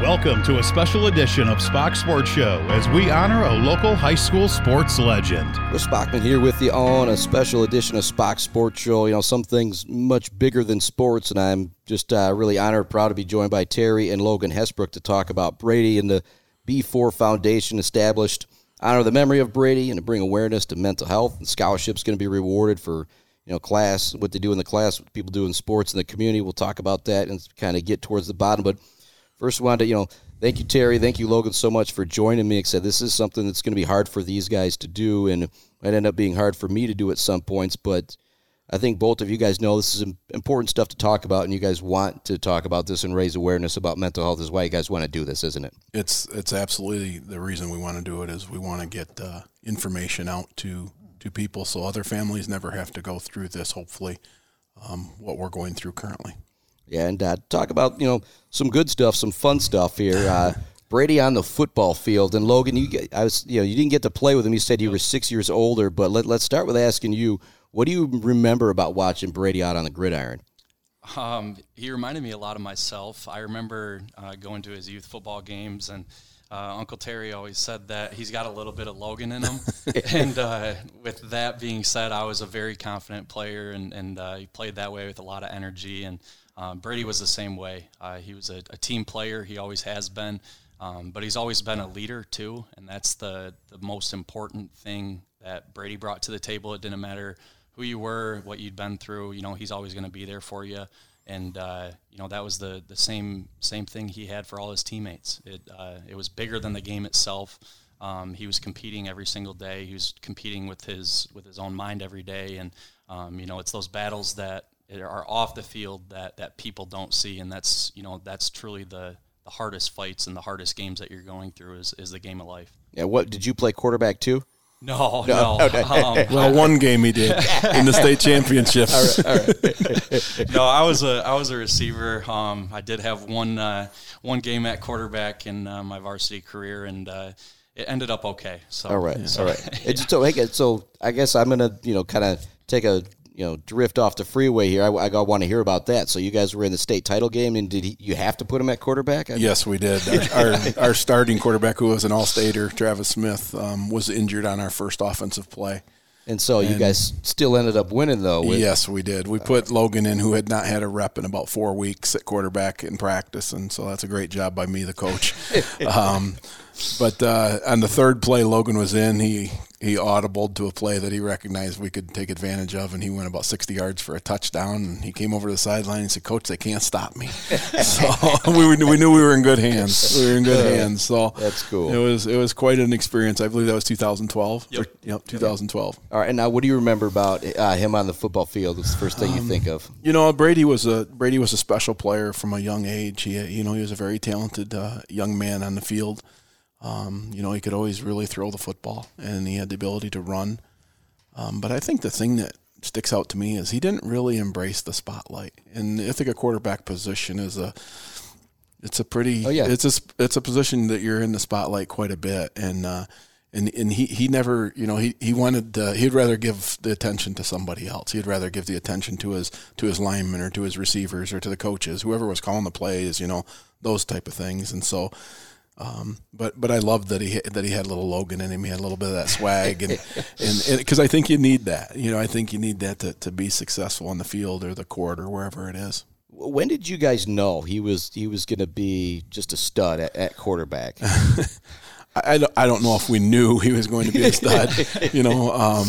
Welcome to a special edition of Spach's Sports Show as we honor a local high school sports legend. Chris Spachman here with you on a special edition of Spach's Sports Show. You know, some things much bigger than sports, and I'm just uh, really honored, proud to be joined by Terry and Logan Hessbrook to talk about Brady and the B4 Foundation established honor the memory of Brady and to bring awareness to mental health. And scholarships going to be rewarded for you know class, what they do in the class, what people do in sports in the community. We'll talk about that and kind of get towards the bottom, but First, wanted to, you know, thank you, Terry. Thank you, Logan, so much for joining me. I Said this is something that's going to be hard for these guys to do, and it might end up being hard for me to do at some points. But I think both of you guys know this is important stuff to talk about, and you guys want to talk about this and raise awareness about mental health. Is why you guys want to do this, isn't it? It's it's absolutely the reason we want to do it. Is we want to get uh, information out to to people so other families never have to go through this. Hopefully, um, what we're going through currently. Yeah, and uh, talk about you know some good stuff, some fun stuff here. Uh, Brady on the football field, and Logan, you I was you know you didn't get to play with him. You said you were six years older, but let, let's start with asking you, what do you remember about watching Brady out on the gridiron? Um, he reminded me a lot of myself. I remember uh, going to his youth football games, and uh, Uncle Terry always said that he's got a little bit of Logan in him. and uh, with that being said, I was a very confident player, and, and uh, he played that way with a lot of energy. And um, Brady was the same way. Uh, he was a, a, team player. He always has been, um, but he's always been a leader too, and that's the the most important thing that Brady brought to the table. It didn't matter who you were, what you'd been through. You know, he's always going to be there for you. And uh, you know that was the, the same same thing he had for all his teammates. It uh, it was bigger than the game itself. Um, he was competing every single day. He was competing with his with his own mind every day, and um, you know it's those battles that are off the field that that people don't see, and that's you know that's truly the the hardest fights and the hardest games that you're going through is is the game of life. Yeah. What did you play quarterback too? No, no. no. Um, well, one game he did in the state championship. all right, all right. no, I was a I was a receiver. Um, I did have one uh, one game at quarterback in uh, my varsity career, and uh, it ended up okay. So all right, so, all right. It's, so, hey, so I guess I'm gonna you know kind of take a you know drift off the freeway here. I, I want to hear about that. So you guys were in the state title game, and did he, you have to put him at quarterback? I yes, we did. Our, our, our, starting quarterback, who was an All-Stater, Travis Smith, um, was injured on our first offensive play. And so you guys still ended up winning, though. With, yes, we did. We put Logan in, who had not had a rep in about four weeks at quarterback in practice, and so that's a great job by me, the coach. um, but uh, on the third play, Logan was in. He he audibled to a play that he recognized we could take advantage of, and he went about 60 yards for a touchdown. And he came over to the sideline and said, "Coach, they can't stop me." so we, we knew we were in good hands. We were in good hands. So that's cool. It was it was quite an experience. I believe that was 2012. Yep, or, yep 2012. All right. And now, what do you remember about uh, him on the football field? What's the first thing you um, think of? You know, Brady was a Brady was a special player from a young age. He you know he was a very talented uh, young man on the field. Um, you know, he could always really throw the football, and he had the ability to run. Um, but I think the thing that sticks out to me is he didn't really embrace the spotlight. And I think a quarterback position is a it's a pretty oh, yeah. it's a it's a position that you're in the spotlight quite a bit and uh, and and he, he never you know he he wanted uh, he'd rather give the attention to somebody else he'd rather give the attention to his to his linemen or to his receivers or to the coaches whoever was calling the plays you know those type of things and so um, but but I loved that he that he had a little Logan in him. He had a little bit of that swag, and and because I think you need that. You know, I think you need that to, to be successful on the field or the court or wherever it is. When did you guys know he was he was going to be just a stud at, at quarterback? I, I don't know if we knew he was going to be a stud. you know, um,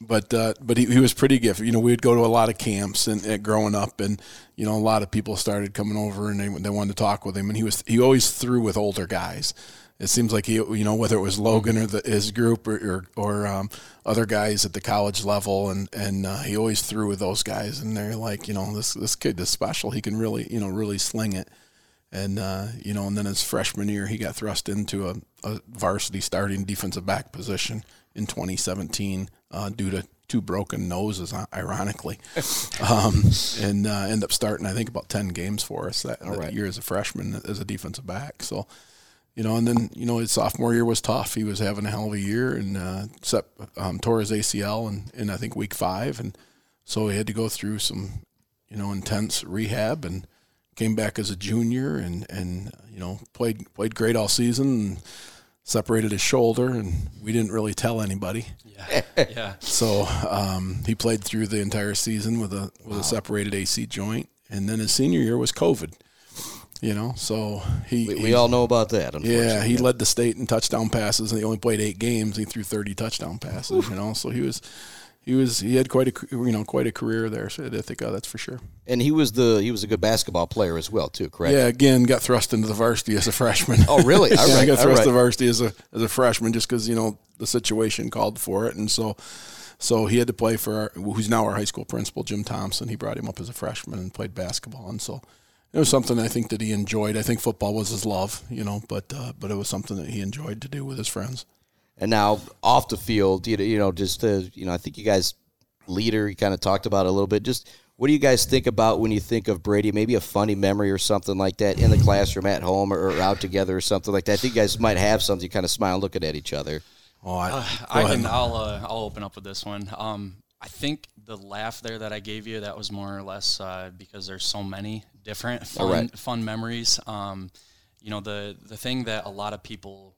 but uh, but he, he was pretty gifted. You know, we'd go to a lot of camps and, and, growing up, and you know, a lot of people started coming over and they they wanted to talk with him, and he was he always threw with older guys. It seems like he, you know, whether it was Logan or the, his group or or, or um, other guys at the college level, and and uh, he always threw with those guys, and they're like, you know, this this kid is special. He can really, you know, really sling it. And uh, you know, and then his freshman year, he got thrust into a, a varsity starting defensive back position in 2017 uh, due to two broken noses, ironically, um, and uh, end up starting I think about ten games for us that, that right. year as a freshman as a defensive back. So, you know, and then you know his sophomore year was tough. He was having a hell of a year and uh, set, um, tore his ACL in, in I think week five, and so he had to go through some you know intense rehab and came back as a junior and and you know played played great all season. And, separated his shoulder, and we didn't really tell anybody. Yeah, yeah. So um, he played through the entire season with a with wow. a separated AC joint, and then his senior year was COVID. You know, so he we, we all know about that. Yeah, he led the state in touchdown passes, and he only played eight games. He threw thirty touchdown passes. Oof. You know, so he was he was he had quite a you know quite a career there. So I think oh, that's for sure. And he was the he was a good basketball player as well too, correct? Yeah. Again, got thrust into the varsity as a freshman. oh, really? yeah, right, I got thrust right. the varsity as a as a freshman just because you know the situation called for it, and so so he had to play for our, who's now our high school principal, Jim Thompson. He brought him up as a freshman and played basketball, and so it was something I think that he enjoyed. I think football was his love, you know, but uh, but it was something that he enjoyed to do with his friends. And now off the field, you know, you know, just to, you know, I think you guys leader. You kind of talked about it a little bit. Just what do you guys think about when you think of Brady? Maybe a funny memory or something like that in the classroom, at home, or, or out together, or something like that. I think you guys might have something. You kind of smile, looking at each other. Oh, I, uh, I can. I'll uh, I'll open up with this one. Um, I think the laugh there that I gave you that was more or less uh, because there's so many different fun right. fun memories. Um, you know the the thing that a lot of people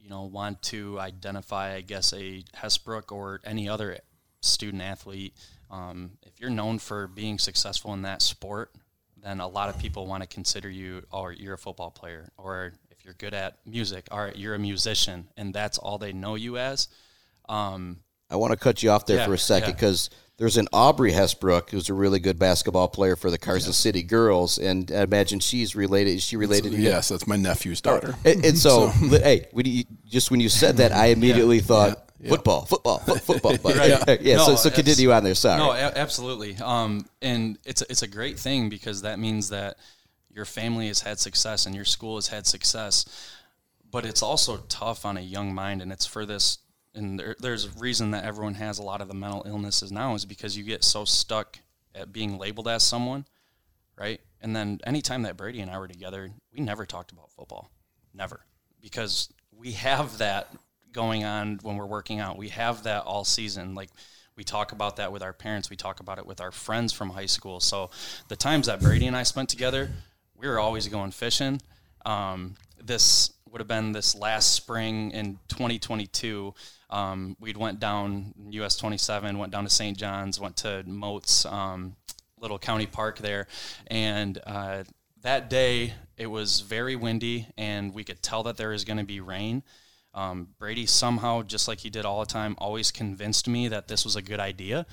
you know want to identify, I guess, a Hessbrook or any other student athlete, um, if you're known for being successful in that sport, then a lot of people want to consider you, or oh, you're a football player, or if you're good at music, right, you're a musician, and that's all they know you as. Um, I want to cut you off there yeah, for a second because yeah. There's an Aubrey Hessbrook who's a really good basketball player for the Carson yeah. City Girls, and I imagine she's related. Is she related? to Yes, that's my nephew's daughter. And, and so, so. hey, when you, just when you said that, I immediately thought Football, football, football. right. Yeah, yeah no, so, so continue on there. Sorry. No, absolutely. Um, and it's a, it's a great thing because that means that your family has had success and your school has had success. But it's also tough on a young mind, and it's for this. And there, there's a reason that everyone has a lot of the mental illnesses now is because you get so stuck at being labeled as someone, right? And then anytime that Brady and I were together, we never talked about football, never, because we have that going on when we're working out. We have that all season. Like we talk about that with our parents. We talk about it with our friends from high school. So the times that Brady and I spent together, we were always going fishing. Um, this would have been this last spring in 2022. Um, we'd went down US 27, went down to St. John's, went to Moats, um, little county park there, and uh, that day it was very windy, and we could tell that there was going to be rain. Um, Brady somehow, just like he did all the time, always convinced me that this was a good idea.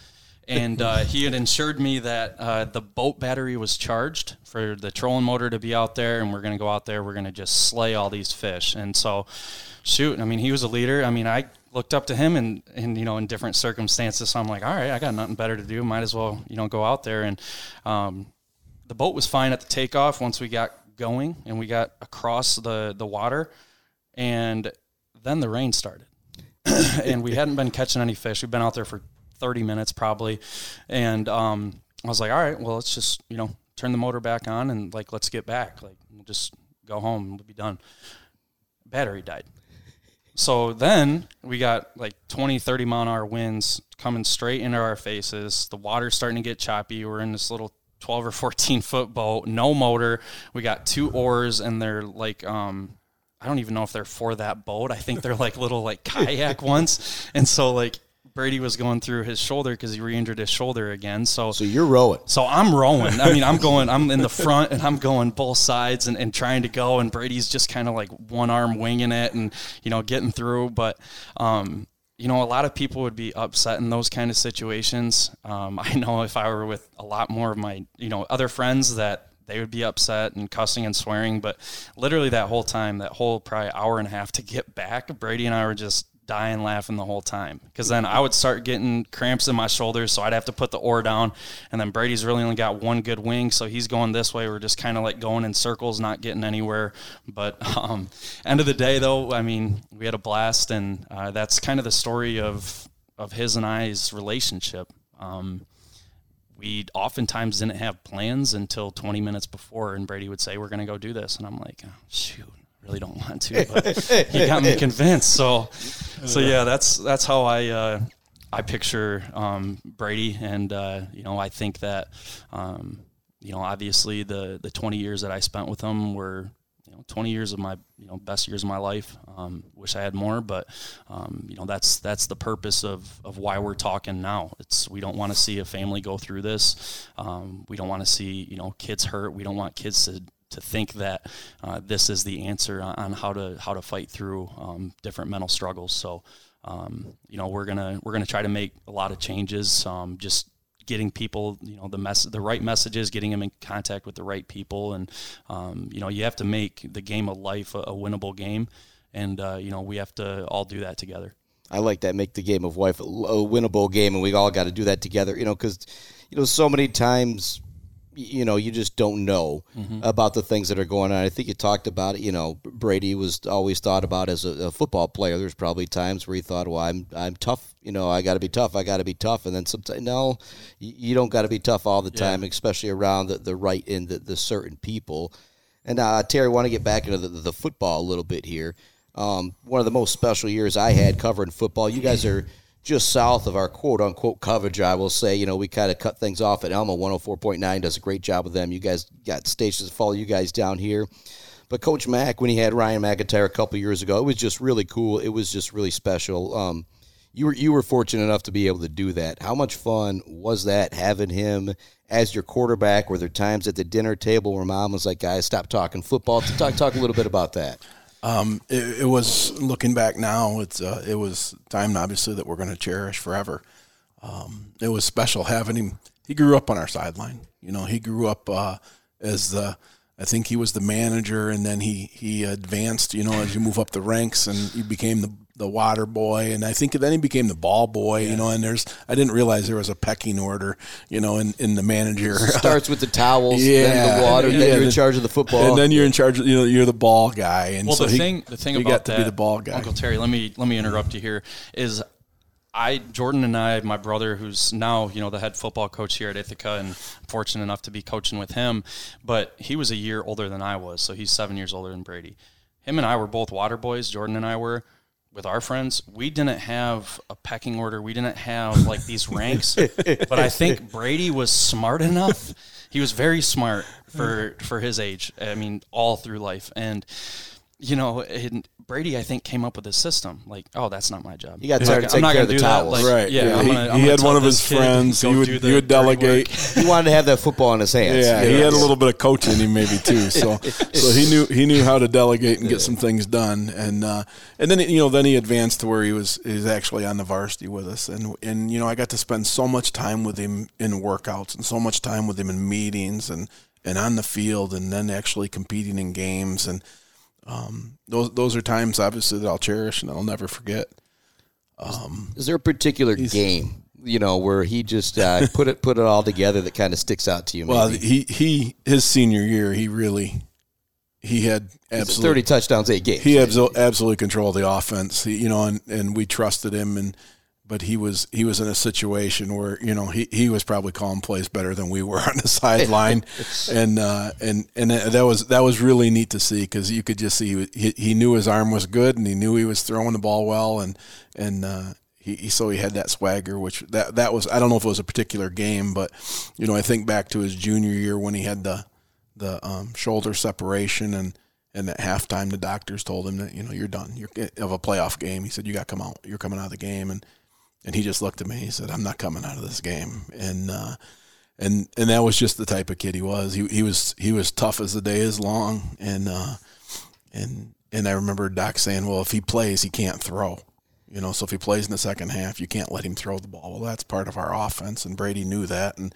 And uh, he had assured me that uh, the boat battery was charged for the trolling motor to be out there, and we're going to go out there. We're going to just slay all these fish. And so, shoot, I mean, he was a leader. I mean, I looked up to him and, and you know, in different circumstances. So I'm like, all right, I got nothing better to do. Might as well, you know, go out there. And um, the boat was fine at the takeoff once we got going and we got across the, the water. And then the rain started, and we hadn't been catching any fish. We've been out there for 30 minutes probably, and um, I was like, all right, well, let's just you know turn the motor back on and like let's get back. Like we'll just go home. We'll be done. Battery died. So then we got like 20, 30 mile an hour winds coming straight into our faces. The water's starting to get choppy. We're in this little 12 or 14 foot boat, no motor. We got two oars and they're like, um, I don't even know if they're for that boat. I think they're like little like kayak ones. And so like Brady was going through his shoulder because he re-injured his shoulder again. So so you're rowing. So I'm rowing. I mean, I'm going. I'm in the front and I'm going both sides and, and trying to go. And Brady's just kind of like one arm winging it and you know getting through. But um, you know, a lot of people would be upset in those kind of situations. Um, I know if I were with a lot more of my you know other friends that they would be upset and cussing and swearing. But literally that whole time, that whole probably hour and a half to get back, Brady and I were just dying laughing the whole time because then I would start getting cramps in my shoulders, so I'd have to put the oar down. And then Brady's really only got one good wing, so he's going this way. We're just kind of like going in circles, not getting anywhere. But um, end of the day, though, I mean, we had a blast, and uh, that's kind of the story of of his and I's relationship. Um, we oftentimes didn't have plans until 20 minutes before, and Brady would say, "We're going to go do this," and I'm like, oh, "Shoot, really don't want to," but he got me convinced. So, so yeah, that's that's how I uh, I picture um, Brady, and uh, you know, I think that. Um, you know, obviously the the 20 years that I spent with him were you know 20 years of my you know best years of my life. Um, wish I had more, but um, you know that's that's the purpose of of why we're talking now. It's we don't want to see a family go through this. Um, we don't want to see you know kids hurt. We don't want kids to to think that uh, this is the answer on, how to how to fight through um, different mental struggles. So, um, you know, we're gonna we're gonna try to make a lot of changes. Um, just getting people, you know, the mess the right messages, getting them in contact with the right people, and um, you know, you have to make the game of life a, a winnable game, and uh, you know, we have to all do that together. I like that. Make the game of life a winnable game, and we all got to do that together. You know, because you know, so many times you know, you just don't know mm-hmm. about the things that are going on. I think you talked about it. You know, Brady was always thought about as a, a football player. There's probably times where he thought, "Well, I'm I'm tough. You know, I got to be tough. I got to be tough." And then sometimes, no, you don't got to be tough all the time, especially around the, the right and the, the certain people. And uh, Terry, want to get back into the, the football a little bit here. Um, one of the most special years I had covering football. You guys are just south of our quote unquote coverage, I will say, you know, we kind of cut things off at Alma 104.9 does a great job with them. You guys got stations to follow you guys down here. But Coach Mack, when he had Ryan McIntyre a couple years ago, it was just really cool. It was just really special. Um, you were you were fortunate enough to be able to do that. How much fun was that having him as your quarterback? Were there times at the dinner table where mom was like, "Guys, stop talking football"? Talk talk a little bit about that. Um, it, it, was looking back now. It's uh, it was time obviously that we're going to cherish forever. Um, it was special having him. He grew up on our sideline. You know, he grew up uh, as the I think he was the manager, and then he he advanced. You know, as you move up the ranks, and he became the the water boy, and I think then he became the ball boy. Yeah. You know, and there's I didn't realize there was a pecking order. You know, in, in the manager starts with the towels, yeah, then the water, yeah, then you're in charge of the football, and then you're in charge. Of, you know, you're the ball guy. And well, so the he, thing the thing about got that, be the ball guy. Uncle Terry, let me let me interrupt you here. Is I Jordan and I, my brother, who's now you know the head football coach here at Ithaca, and fortunate enough to be coaching with him. But he was a year older than I was, so he's seven years older than Brady. Him and I were both water boys. Jordan and I were with our friends. We didn't have a pecking order. We didn't have like these ranks. but I think Brady was smart enough. He was very smart for for his age. I mean, all through life, and you know, Brady, I think, came up with a system like, oh, that's not my job. You got to take I'm not care of the towels, like, right? Yeah, yeah. he, gonna, he had one of his friends. He would, he would delegate. he wanted to have that football in his hands. Yeah, he had a little bit of coaching in him maybe too. So, so he knew he knew how to delegate and get some things done. And uh, and then you know then he advanced to where he was he's actually on the varsity with us. And and you know I got to spend so much time with him in workouts and so much time with him in meetings and and on the field and then actually competing in games and um, those those are times obviously that I'll cherish and I'll never forget. Um, is, there a particular game you know where he just uh, put it put it all together that kind of sticks out to you? Maybe? Well, he he his senior year he really he had absolutely thirty touchdowns, eight games. He absolutely, absolutely controlled the offense. He, you know, and, and we trusted him and but he was he was in a situation where you know he, he was probably calling plays better than we were on the sideline, and uh, and and that was that was really neat to see because you could just see he, he knew his arm was good and he knew he was throwing the ball well. And and uh, he, so he had that swagger which that that was I don't know if it was a particular game but you know I think back to his junior year when he had the the um, shoulder separation and and at halftime the doctors told him that you know you're done. You're of a playoff game. He said you got to come out. You're coming out of the game. And and he just looked at me. He said, "I'm not coming out of this game." And uh, and and that was just the type of kid he was. He he was he was tough as the day is long. And uh, and and I remember Doc saying, "Well, if he plays, he can't throw." You know, so if he plays in the second half, you can't let him throw the ball. Well, that's part of our offense, and Brady knew that, and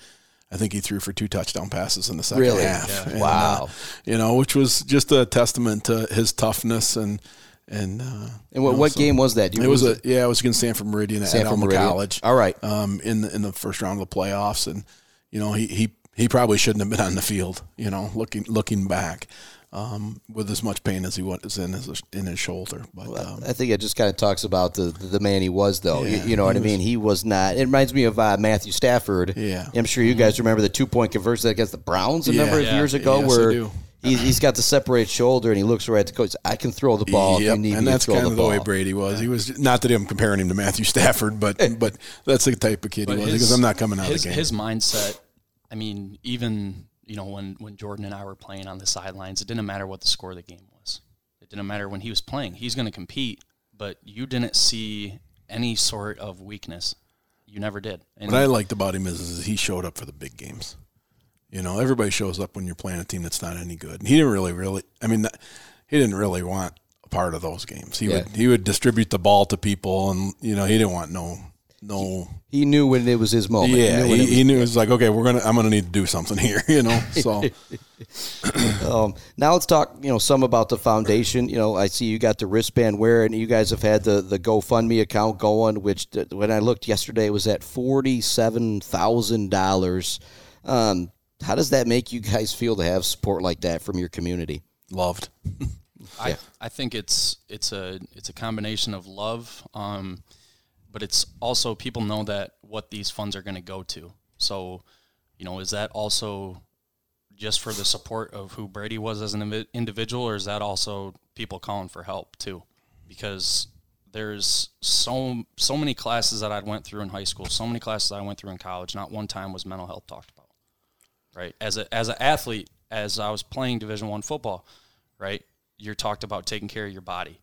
I think he threw for two touchdown passes in the second really? half. Yeah. And, wow, uh, you know, which was just a testament to his toughness and and uh, and what, know, what so game was that? it was a yeah, it was against Sanford Meridian Sanford at Alma Meridian. College. All right, um, in the in the first round of the playoffs, and you know he he he probably shouldn't have been on the field. You know, looking looking back. Um, with as much pain as he was in his in his shoulder. But well, um, I think it just kind of talks about the the man he was, though. Yeah, you, you, know what was, I mean? He was not. It reminds me of uh, Matthew Stafford. Yeah, I'm sure you guys remember the two point conversion against the Browns a yeah, number of yeah, years ago, yes, where He's, he's got the separated shoulder, and he looks right at the coach. I can throw the ball. Yep. and that's kind of the, the way Brady was. He was not that I'm comparing him to Matthew Stafford, but but that's the type of kid but he was. His, because I'm not coming out his, of the game. His mindset. I mean, even you know, when, when Jordan and I were playing on the sidelines, it didn't matter what the score of the game was. It didn't matter when he was playing. He's going to compete, but you didn't see any sort of weakness. You never did. And what I liked about him is, is he showed up for the big games. You know, everybody shows up when you're playing a team that's not any good. He didn't really, really. I mean, he didn't really want a part of those games. He yeah. would he would distribute the ball to people, and you know, he didn't want no no. He knew when it was his moment. Yeah, he knew, he, he knew it was like, okay, we're gonna, I'm gonna need to do something here, you know. So um, now let's talk, you know, some about the foundation. You know, I see you got the wristband wear, and you guys have had the the GoFundMe account going, which when I looked yesterday was at forty seven thousand um, dollars. How does that make you guys feel to have support like that from your community? Loved. I, I think it's it's a it's a combination of love. Um, but it's also people know that what these funds are going to go to. So, you know, is that also just for the support of who Brady was as an individual, or is that also people calling for help too? Because there's so so many classes that I went through in high school, so many classes I went through in college. Not one time was mental health talked about. Right? As a as an athlete, as I was playing Division One football, right? You're talked about taking care of your body.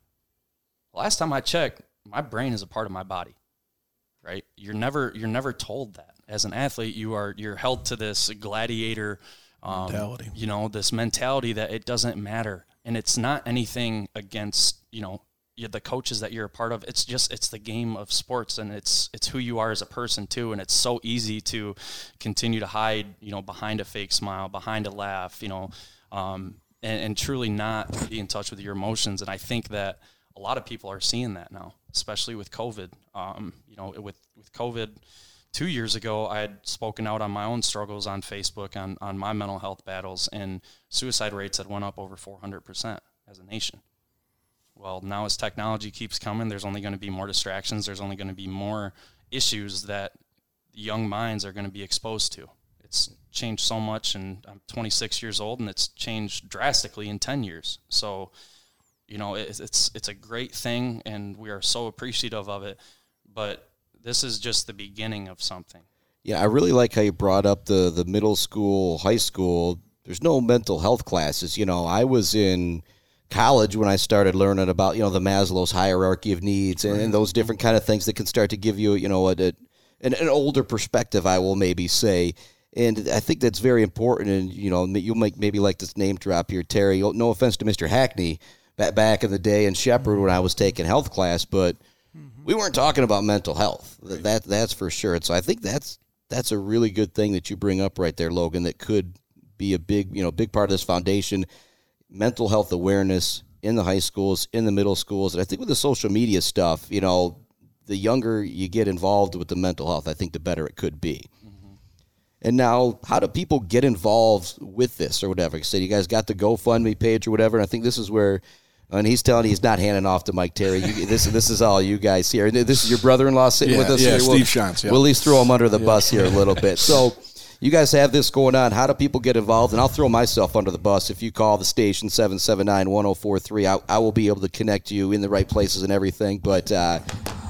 Last time I checked, my brain is a part of my body right you're never you're never told that as an athlete you are you're held to this gladiator um, mentality you know this mentality that it doesn't matter and it's not anything against you know the coaches that you're a part of it's just it's the game of sports and it's it's who you are as a person too and it's so easy to continue to hide you know behind a fake smile behind a laugh you know um, and, and truly not be in touch with your emotions and i think that a lot of people are seeing that now, especially with COVID. Um, you know, with with COVID, two years ago, I had spoken out on my own struggles on Facebook on on my mental health battles, and suicide rates had went up over 400 percent as a nation. Well, now as technology keeps coming, there's only going to be more distractions. There's only going to be more issues that young minds are going to be exposed to. It's changed so much, and I'm 26 years old, and it's changed drastically in 10 years. So you know, it's, it's it's a great thing, and we are so appreciative of it. But this is just the beginning of something. Yeah, I really like how you brought up the the middle school, high school. There's no mental health classes. You know, I was in college when I started learning about you know the Maslow's hierarchy of needs and, and those different kind of things that can start to give you you know a, a an, an older perspective. I will maybe say. And I think that's very important. And you know, you'll make maybe like this name drop here, Terry. No offense to Mr. Hackney, back in the day in Shepherd when I was taking health class, but mm-hmm. we weren't talking about mental health. That that's for sure. so I think that's that's a really good thing that you bring up right there, Logan. That could be a big you know big part of this foundation. Mental health awareness in the high schools, in the middle schools, and I think with the social media stuff, you know, the younger you get involved with the mental health, I think the better it could be. Mm-hmm. And now, how do people get involved with this or whatever? I said you guys got the GoFundMe page or whatever. And I think this is where and he's telling you he's not handing off to Mike Terry. You, this this is all you guys here. This is your brother-in-law sitting yeah, with us. Yeah, here. Steve we'll, Shantz. Yeah. We'll at least throw him under the yeah. bus here a little bit. So you guys have this going on. How do people get involved? And I'll throw myself under the bus. If you call the station 779-1043, I, I will be able to connect you in the right places and everything. But, uh,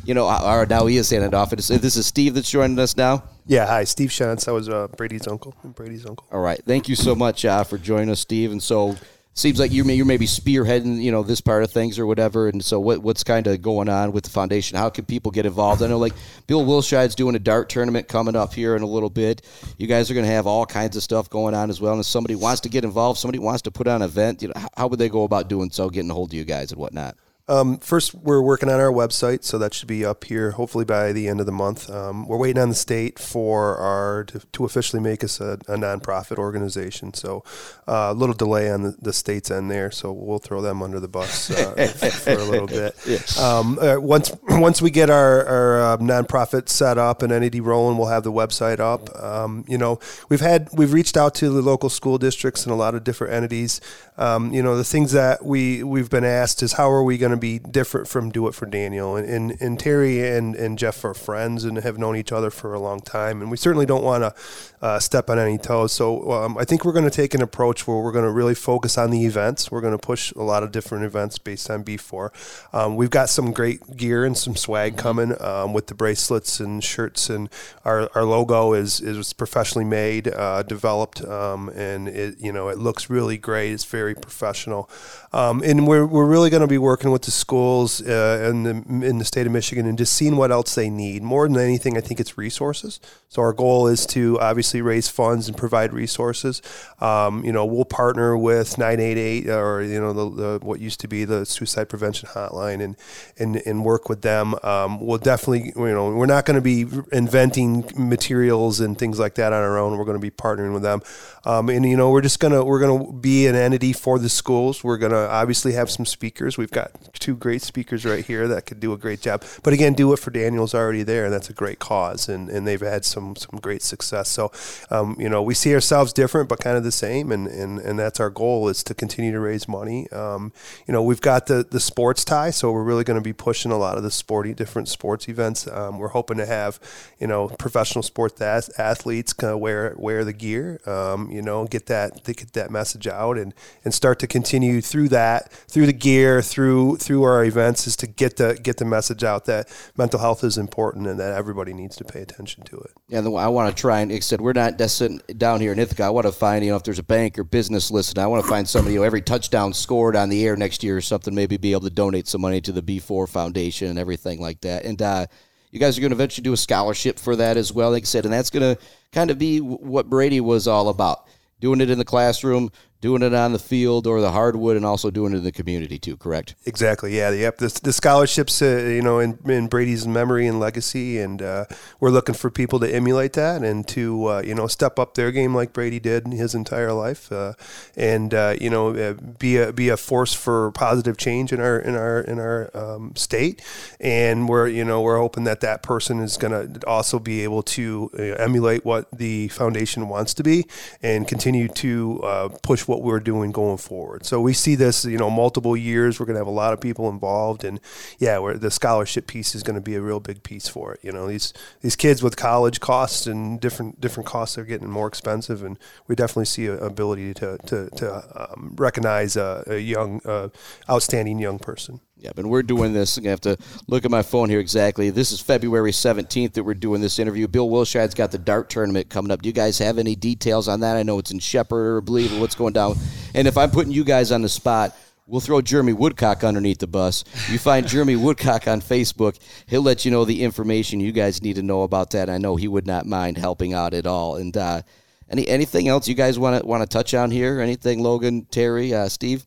you know, our, now he is handing off. This is Steve that's joining us now. Yeah, hi, Steve Shantz. I was uh, Brady's uncle and Brady's uncle. All right. Thank you so much uh, for joining us, Steve. And so seems like you're you're maybe spearheading you know this part of things or whatever. And so what what's kind of going on with the foundation? How can people get involved? I know like Bill Wilshire's doing a dart tournament coming up here in a little bit. You guys are going to have all kinds of stuff going on as well. And if somebody wants to get involved, somebody wants to put on an event, you know, how would they go about doing so, getting a hold of you guys and whatnot? Um, first, we're working on our website, so that should be up here hopefully by the end of the month. Um, we're waiting on the state for our to, to officially make us a, a nonprofit organization. So uh, a little delay on the, the, state's end there, so we'll throw them under the bus uh, for a little bit. Um, uh, once once we get our, our uh, nonprofit set up and entity rolling, we'll have the website up. Um, you know, we've had we've reached out to the local school districts and a lot of different entities. Um, you know, the things that we we've been asked is how are we going to to be different from Do It for Daniel. And, and, and Terry and, and Jeff are friends and have known each other for a long time. And we certainly don't want to uh, step on any toes. So um, I think we're going to take an approach where we're going to really focus on the events. We're going to push a lot of different events based on B4. Um, we've got some great gear and some swag coming um, with the bracelets and shirts. And our, our logo is, is professionally made, uh, developed, um, and it, you know, it looks really great. It's very professional. Um, and we're, we're really going to be working with the schools uh, in the in the state of Michigan and just seeing what else they need. More than anything, I think it's resources. So our goal is to obviously raise funds and provide resources. Um, you know, we'll partner with 988 or you know the, the, what used to be the suicide prevention hotline and and, and work with them. Um, we'll definitely you know we're not going to be inventing materials and things like that on our own. We're going to be partnering with them, um, and you know we're just gonna we're gonna be an entity for the schools. We're gonna obviously have some speakers. We've got two great speakers right here that could do a great job. But again, do it for Daniel's already there, and that's a great cause, and, and they've had some some great success. So, um, you know, we see ourselves different, but kind of the same, and, and, and that's our goal is to continue to raise money. Um, you know, we've got the the sports tie, so we're really going to be pushing a lot of the sporty different sports events. Um, we're hoping to have you know professional sports athletes kind of wear wear the gear, um, you know, get that get that message out, and and start to continue through that through the gear through through our events is to get the get the message out that mental health is important and that everybody needs to pay attention to it. Yeah, I want to try and extend. We're not sitting down here in Ithaca. I want to find you know if there's a bank or business listed. I want to find somebody you know every touchdown scored on the air next year or something. Maybe be able to donate some money to the B4 Foundation and everything like that. And uh, you guys are going to eventually do a scholarship for that as well, like I said, and that's going to kind of be what Brady was all about. Doing it in the classroom, doing it on the field or the hardwood and also doing it in the community too correct? Exactly yeah yep. The, the scholarships uh, you know in, in, brady's memory and legacy and uh, we're looking for people to emulate that and to uh, you know step up their game like brady did in his entire life uh, and uh, you know uh, be a be a force for positive change in our in our in our um, state. And we're you know we're hoping that that person is going to also be able to emulate what the foundation wants to be and continue to push what we're doing going forward. So we see this, you know, multiple years. We're going to have a lot of people involved, and yeah, the scholarship piece is going to be a real big piece for it. You know, these these kids with college costs and different different costs are getting more expensive, and we definitely see an ability to to, to um, recognize a, a young, uh, outstanding young person. Yeah, and we're doing this. I'm gonna have to look at my phone here exactly. This is February 17th that we're doing this interview. Bill Wilshad's got the dart tournament coming up. Do you guys have any details on that? I know it's in Shepherd, I believe, or what's going down. And if I'm putting you guys on the spot, we'll throw Jeremy Woodcock underneath the bus. You find Jeremy Woodcock on Facebook. He'll let you know the information you guys need to know about that. I know he would not mind helping out at all. And uh, any anything else you guys want to want to touch on here? Anything, Logan, Terry, uh, Steve?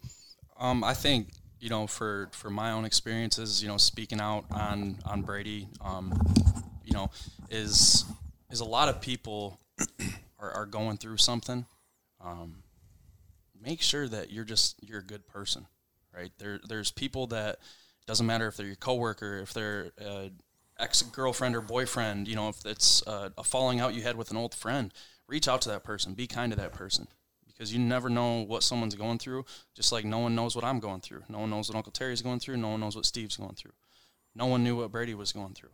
Um, I think you know, for for my own experiences, you know, speaking out on on Brady, um, you know, is is a lot of people are, are going through something. Um, make sure that you're just you're a good person, right? There there's people that doesn't matter if they're your coworker, if they're uh, ex girlfriend or boyfriend, you know, if it's uh, a falling out you had with an old friend, reach out to that person, be kind to that person because you never know what someone's going through. Just like no one knows what I'm going through. No one knows what Uncle Terry's going through. No one knows what Steve's going through. No one knew what Brady was going through,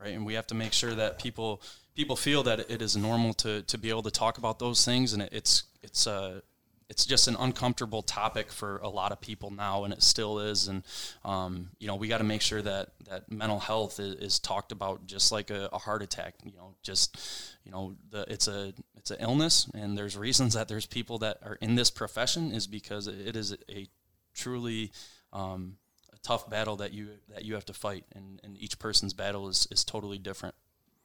right? And we have to make sure that people people feel that it is normal to to be able to talk about those things, and it, it's it's uh it's just an uncomfortable topic for a lot of people now, and it still is. And um, you know, we got to make sure that that mental health is, is talked about just like a, a, heart attack. You know, just you know, the, it's a it's an illness, and there's reasons that there's people that are in this profession is because it is a truly um, a tough battle that you that you have to fight, and, and each person's battle is is totally different.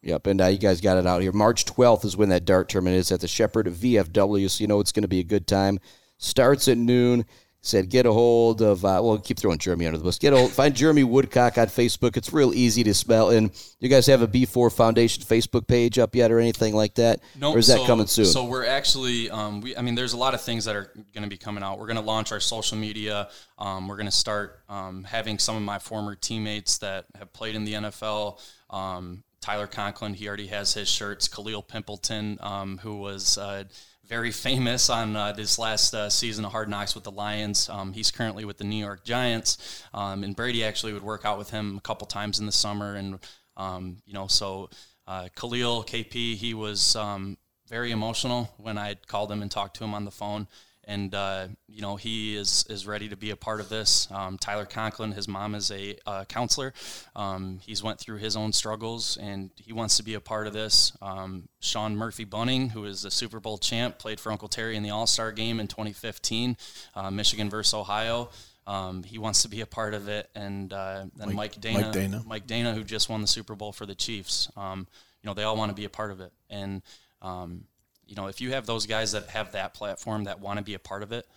Yep, and uh, you guys got it out here. March 12th is when that dart tournament is at the Shepherd VFW, so you know it's going to be a good time. Starts at noon. Said get a hold of. Uh, well, keep throwing Jeremy under the bus. Get a hold, find Jeremy Woodcock on Facebook. It's real easy to spell. And you guys have a B4 Foundation Facebook page up yet, or anything like that? No, nope, or is that so, coming soon? So we're actually, um, we, I mean, there's a lot of things that are going to be coming out. We're going to launch our social media. Um, we're going to start um, having some of my former teammates that have played in the NFL um, Tyler Conklin, he already has his shirts. Khalil Pimpleton, um, who was uh, very famous on uh, this last uh, season of Hard Knocks with the Lions. Um, he's currently with the New York Giants, um, and Brady actually would work out with him a couple times in the summer. And um, you know, so uh, Khalil KP, he was um, very emotional when I called him and talked to him on the phone and uh, you know he is is ready to be a part of this. Um, Tyler Conklin, his mom is a uh, counselor. Um, he's went through his own struggles, and he wants to be a part of this. Um, Sean Murphy Bunting, who is the Super Bowl champ, played for Uncle Terry in the All Star game in 2015, uh, Michigan versus Ohio. Um, he wants to be a part of it, and uh, then Mike, Mike, Danna, Mike Danna, Mike Danna, who just won the Super Bowl for the Chiefs. Um, you know, they all want to be a part of it, and um, you know, if you have those guys that have that platform that want to be a part of it,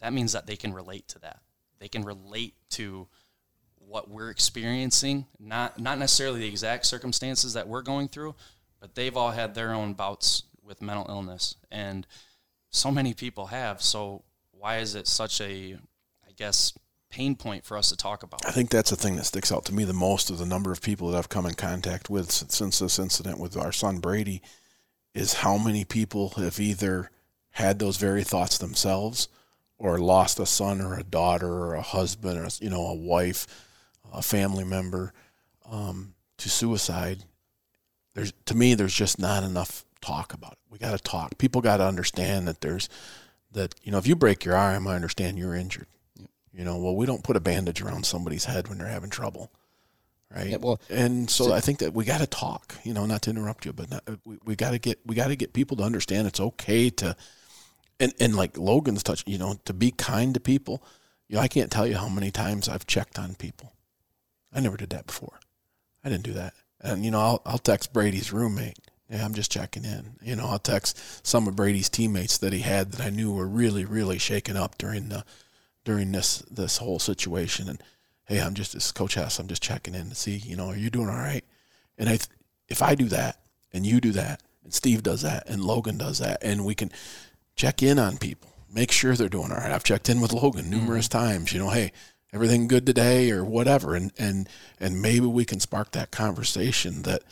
that means that they can relate to that. They can relate to what we're experiencing, not not necessarily the exact circumstances that we're going through, but they've all had their own bouts with mental illness and so many people have. So why is it such a I guess pain point for us to talk about? I think that's the thing that sticks out to me the most of the number of people that I've come in contact with since this incident with our son Brady is how many people have either had those very thoughts themselves or lost a son or a daughter or a husband or you know a wife a family member um, to suicide. There's to me there's just not enough talk about it. We got to talk. People got to understand that there's that you know if you break your arm i understand you're injured. You know well we don't put a bandage around somebody's head when they're having trouble right? Yeah, well, and so, so, I think that we got to talk. You know, not to interrupt you, but not, uh, we, we got to get we got to get people to understand it's okay to, and and like Logan's touch, you know, to be kind to people. You know, I can't tell you how many times I've checked on people. I never did that before. I didn't do that. And you know, I'll I'll text Brady's roommate. Yeah, I'm just checking in. You know, I'll text some of Brady's teammates that he had that I knew were really, really shaken up during the during this this whole situation. And hey, I'm just this Coach Hess. I'm just checking in to see, you know, are you doing all right? And I, if I do that, and you do that, and Steve does that, and Logan does that, and we can check in on people, make sure they're doing all right. I've checked in with Logan numerous mm-hmm. times. You know, hey, everything good today, or whatever, and and and maybe we can spark that conversation that.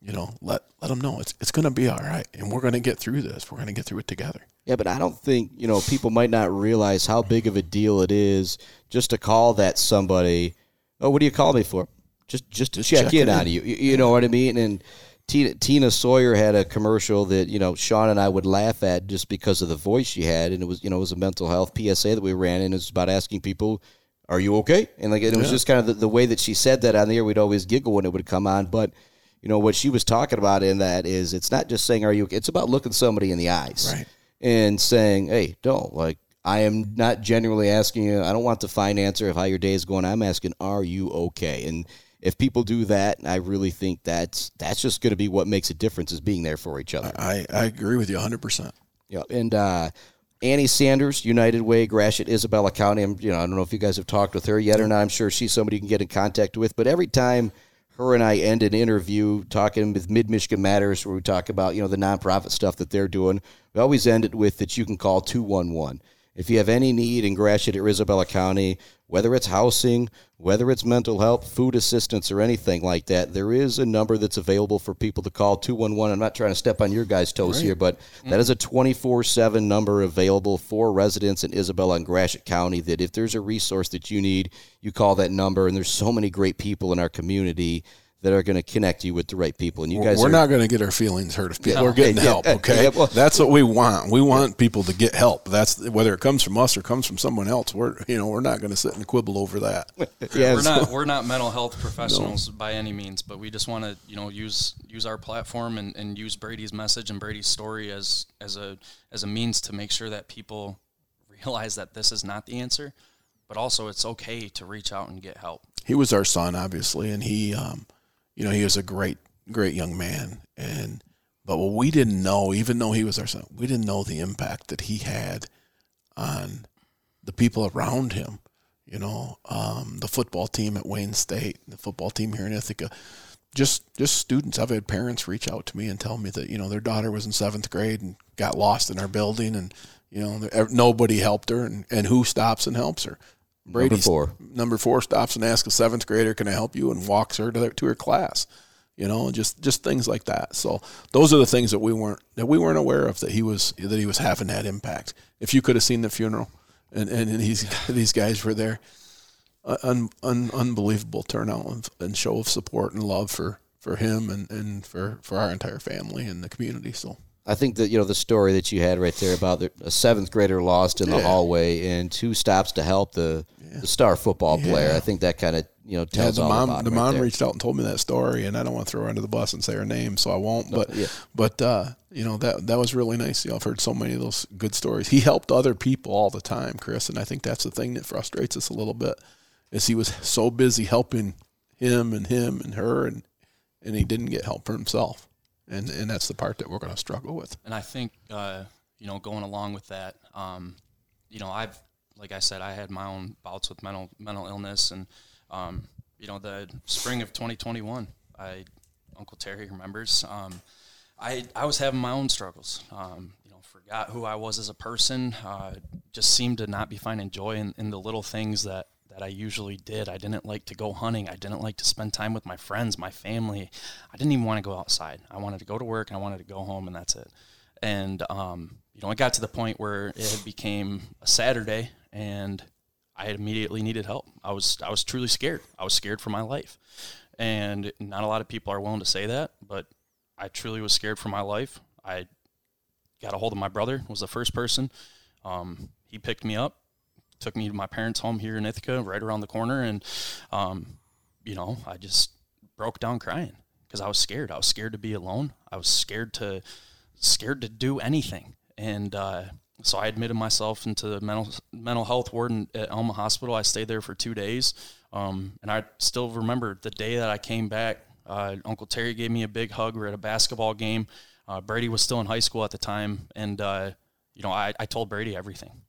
You know, let let them know it's it's going to be all right, and we're going to get through this. We're going to get through it together. Yeah, but I don't think, you know, people might not realize how big of a deal it is just to call that somebody, oh, what do you call me for? Just just to check, check in, in on you. You know what I mean? And Tina, Tina Sawyer had a commercial that, you know, Sean and I would laugh at just because of the voice she had. And it was, you know, it was a mental health PSA that we ran. And it was about asking people, are you okay? And like, it was yeah. just kind of the, the way that she said that on the air. We'd always giggle when it would come on. But, you know, what she was talking about in that is it's not just saying, are you? It's about looking somebody in the eyes. Right and saying, "Hey, don't like." I am not genuinely asking you. I don't want the fine answer of how your day is going. I'm asking, are you okay? And if people do that, I really think that's that's just going to be what makes a difference is being there for each other. I, I agree with you 100. percent Yeah, and uh, Annie Sanders, United Way, Gratiot, Isabella County. I'm, you know, I don't know if you guys have talked with her yet or not. I'm sure she's somebody you can get in contact with. But every time her and I end an interview talking with Mid Michigan Matters, where we talk about you know the nonprofit stuff that they're doing. We always end it with that you can call two one one if you have any need in Gratiot or Isabella County, whether it's housing, whether it's mental health, food assistance, or anything like that, there is a number that's available for people to call 211. I'm not trying to step on your guys' toes right. here, but mm-hmm. that is a 24 7 number available for residents in Isabella and Gratiot County. That if there's a resource that you need, you call that number. And there's so many great people in our community that are going to connect you with the right people. And you guys, we're are, not going to get our feelings hurt if people, no. we're getting yeah, help. Okay, yeah, well, that's what we want. We want people to get help. That's whether it comes from us or comes from someone else. We're you know we're not going to sit and quibble over that. yeah, we're so. not we're not mental health professionals no. by any means, but we just want to you know use use our platform and, and use Brady's message and Brady's story as as a as a means to make sure that people realize that this is not the answer, but also it's okay to reach out and get help. He was our son, obviously, and he. Um, you know, he was a great, great young man. And, but what we didn't know, even though he was our son, we didn't know the impact that he had on the people around him. You know, um, the football team at Wayne State, the football team here in Ithaca, just just students. I've had parents reach out to me and tell me that you know their daughter was in seventh grade and got lost in our building, and you know nobody helped her, and, and who stops and helps her? Brady number four. Number four stops and asks a seventh grader, "Can I help you?" and walks her to, to her class. you know, just just things like that. So those are the things that we weren't that we weren't aware of that he was that he was having that impact. If you could have seen the funeral, and and, and these these guys were there, uh, un, un, unbelievable turnout and, and show of support and love for for him and and for for our entire family and the community. So. I think that you know the story that you had right there about the, a seventh grader lost in the Yeah. hallway and two stops to help the, the star football player. Yeah. I think that kind of you know Yeah, tells the all mom, about the right mom there. reached out and told me that story, and I don't want to throw her under the bus and say her name, so I won't. But, yeah. but uh, you know that that was really nice. You know, I've heard so many of those good stories. He helped other people all the time, Chris, and I think that's the thing that frustrates us a little bit, is he was so busy helping him and him and her, and and he didn't get help for himself, and and that's the part that we're going to struggle with. And I think, uh, you know, going along with that, um, you know, I've, like I said, I had my own bouts with mental mental illness, and um, you know, the spring of 2021, I, Uncle Terry remembers, um, I I was having my own struggles. Um, you know, forgot who I was as a person. Uh, just seemed to not be finding joy in, in the little things that that I usually did. I didn't like to go hunting. I didn't like to spend time with my friends, my family. I didn't even want to go outside. I wanted to go to work and I wanted to go home, and that's it. And um, you know, it got to the point where it became a Saturday, and I immediately needed help. I was I was truly scared. I was scared for my life, and not a lot of people are willing to say that, but I truly was scared for my life. I got a hold of my brother. Was the first person. Um, he picked me up, took me to my parents' home here in Ithaca, right around the corner, and um, you know, I just broke down crying because I was scared. I was scared to be alone. I was scared to scared to do anything, and uh, so I admitted myself into the mental mental health ward at Alma Hospital. I stayed there for two days, um, and I still remember the day that I came back. Uh, Uncle Terry gave me a big hug. We were at a basketball game. Uh, Brady was still in high school at the time, and uh, you know, I, I told Brady everything.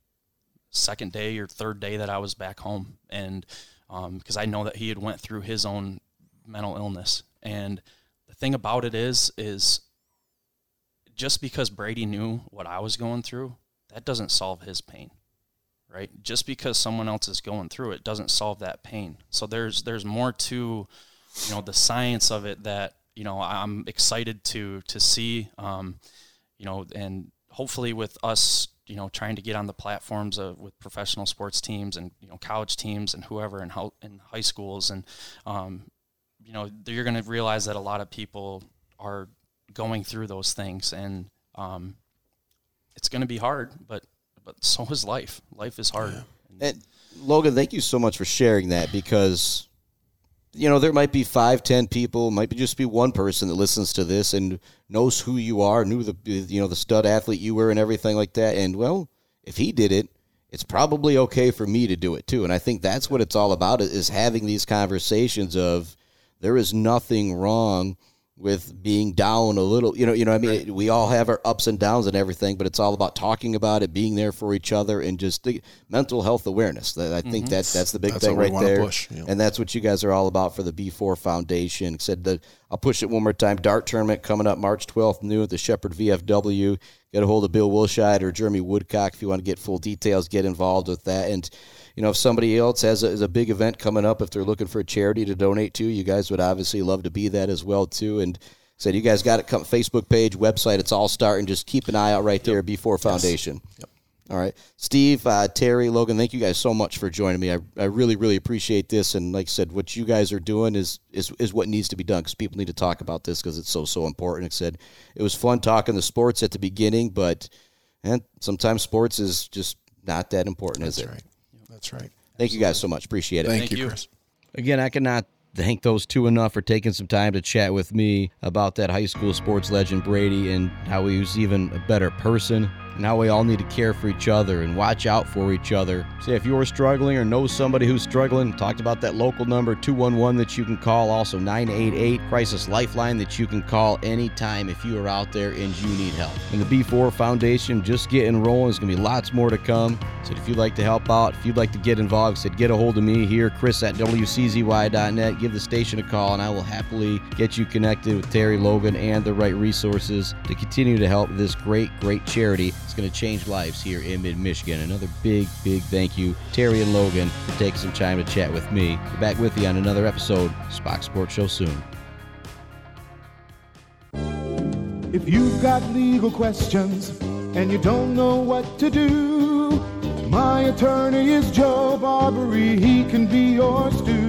Second day or third day that I was back home, and because I know that he had went through his own mental illness, and the thing about it is, is just because Brady knew what I was going through, that doesn't solve his pain, right? Just because someone else is going through it doesn't solve that pain. So there's there's more to, you know, the science of it that you know I'm excited to to see, um, you know, and hopefully with us, you know, trying to get on the platforms of with professional sports teams and you know college teams and whoever in hou- in high schools. And, um, you know, you're going to realize that a lot of people are going through those things. And um, it's going to be hard but but so is life. Life is hard. And Logan, thank you so much for sharing that because you know there might be five, ten people, might be just be one person that listens to this and knows who you are, knew the you know the stud athlete you were, and everything like that. And well, if he did it, it's probably okay for me to do it too. And I think that's what it's all about is having these conversations of there is nothing wrong with being down a little you know you know i mean? We all have our ups and downs and everything but it's all about talking about it being there for each other and just the mental health awareness. That- i think mm-hmm. that's that's the big That's thing right there. push, yeah. and that's what you guys are all about for the b4 foundation. Said that i'll push it one more time. Dart tournament coming up march 12th noon at the shepherd vfw get a hold of bill wilshide or jeremy woodcock if you want to get full details get involved with that. And you know, if somebody else has a, has a big event coming up, if they're looking for a charity to donate to, you guys would obviously love to be that as well too. And said you guys got it. Come Facebook page, website. It's all starting. Just keep an eye out right there. B4 Foundation. Yep. All right, Steve, uh, Terry, Logan. Thank you guys so much for joining me. I, I really really appreciate this. And like I said, what you guys are doing is is is what needs to be done because people need to talk about this because it's so so important. Like I said it was fun talking the sports at the beginning, but and sometimes sports is just not that important, is it? right. That's right. Thank you guys so much. Appreciate it. Thank, Thank you, you. Chris. Again, I cannot thank those two enough for taking some time to chat with me about that high school sports legend Brady and how he was even a better person and how we all need to care for each other and watch out for each other. Say if you're struggling or know somebody who's struggling, talked about that local number 211 that you can call, also 988 crisis lifeline that you can call anytime if you are out there and you need help. And the B4 Foundation just getting rolling. There's going to be lots more to come. So if you'd like to help out, if you'd like to get involved, said get a hold of me here, Chris at WCZY.net. Give the station a call, and I will happily get you connected with Terry Logan and the right resources to continue to help this great, great charity. Going to change lives here in mid Michigan. Another big, big thank you, Terry and Logan, for taking some time to chat with me. Be back with you on another episode, Spach's Sports Show soon. If you've got legal questions and you don't know what to do, my attorney is Joe Barberi. He can be yours too.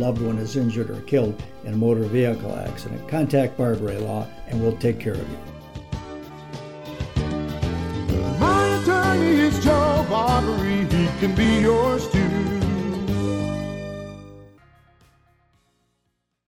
loved one is injured or killed in a motor vehicle accident, contact Barberi Law and we'll take care of you. My attorney is Joe Barberi. He can be yours too.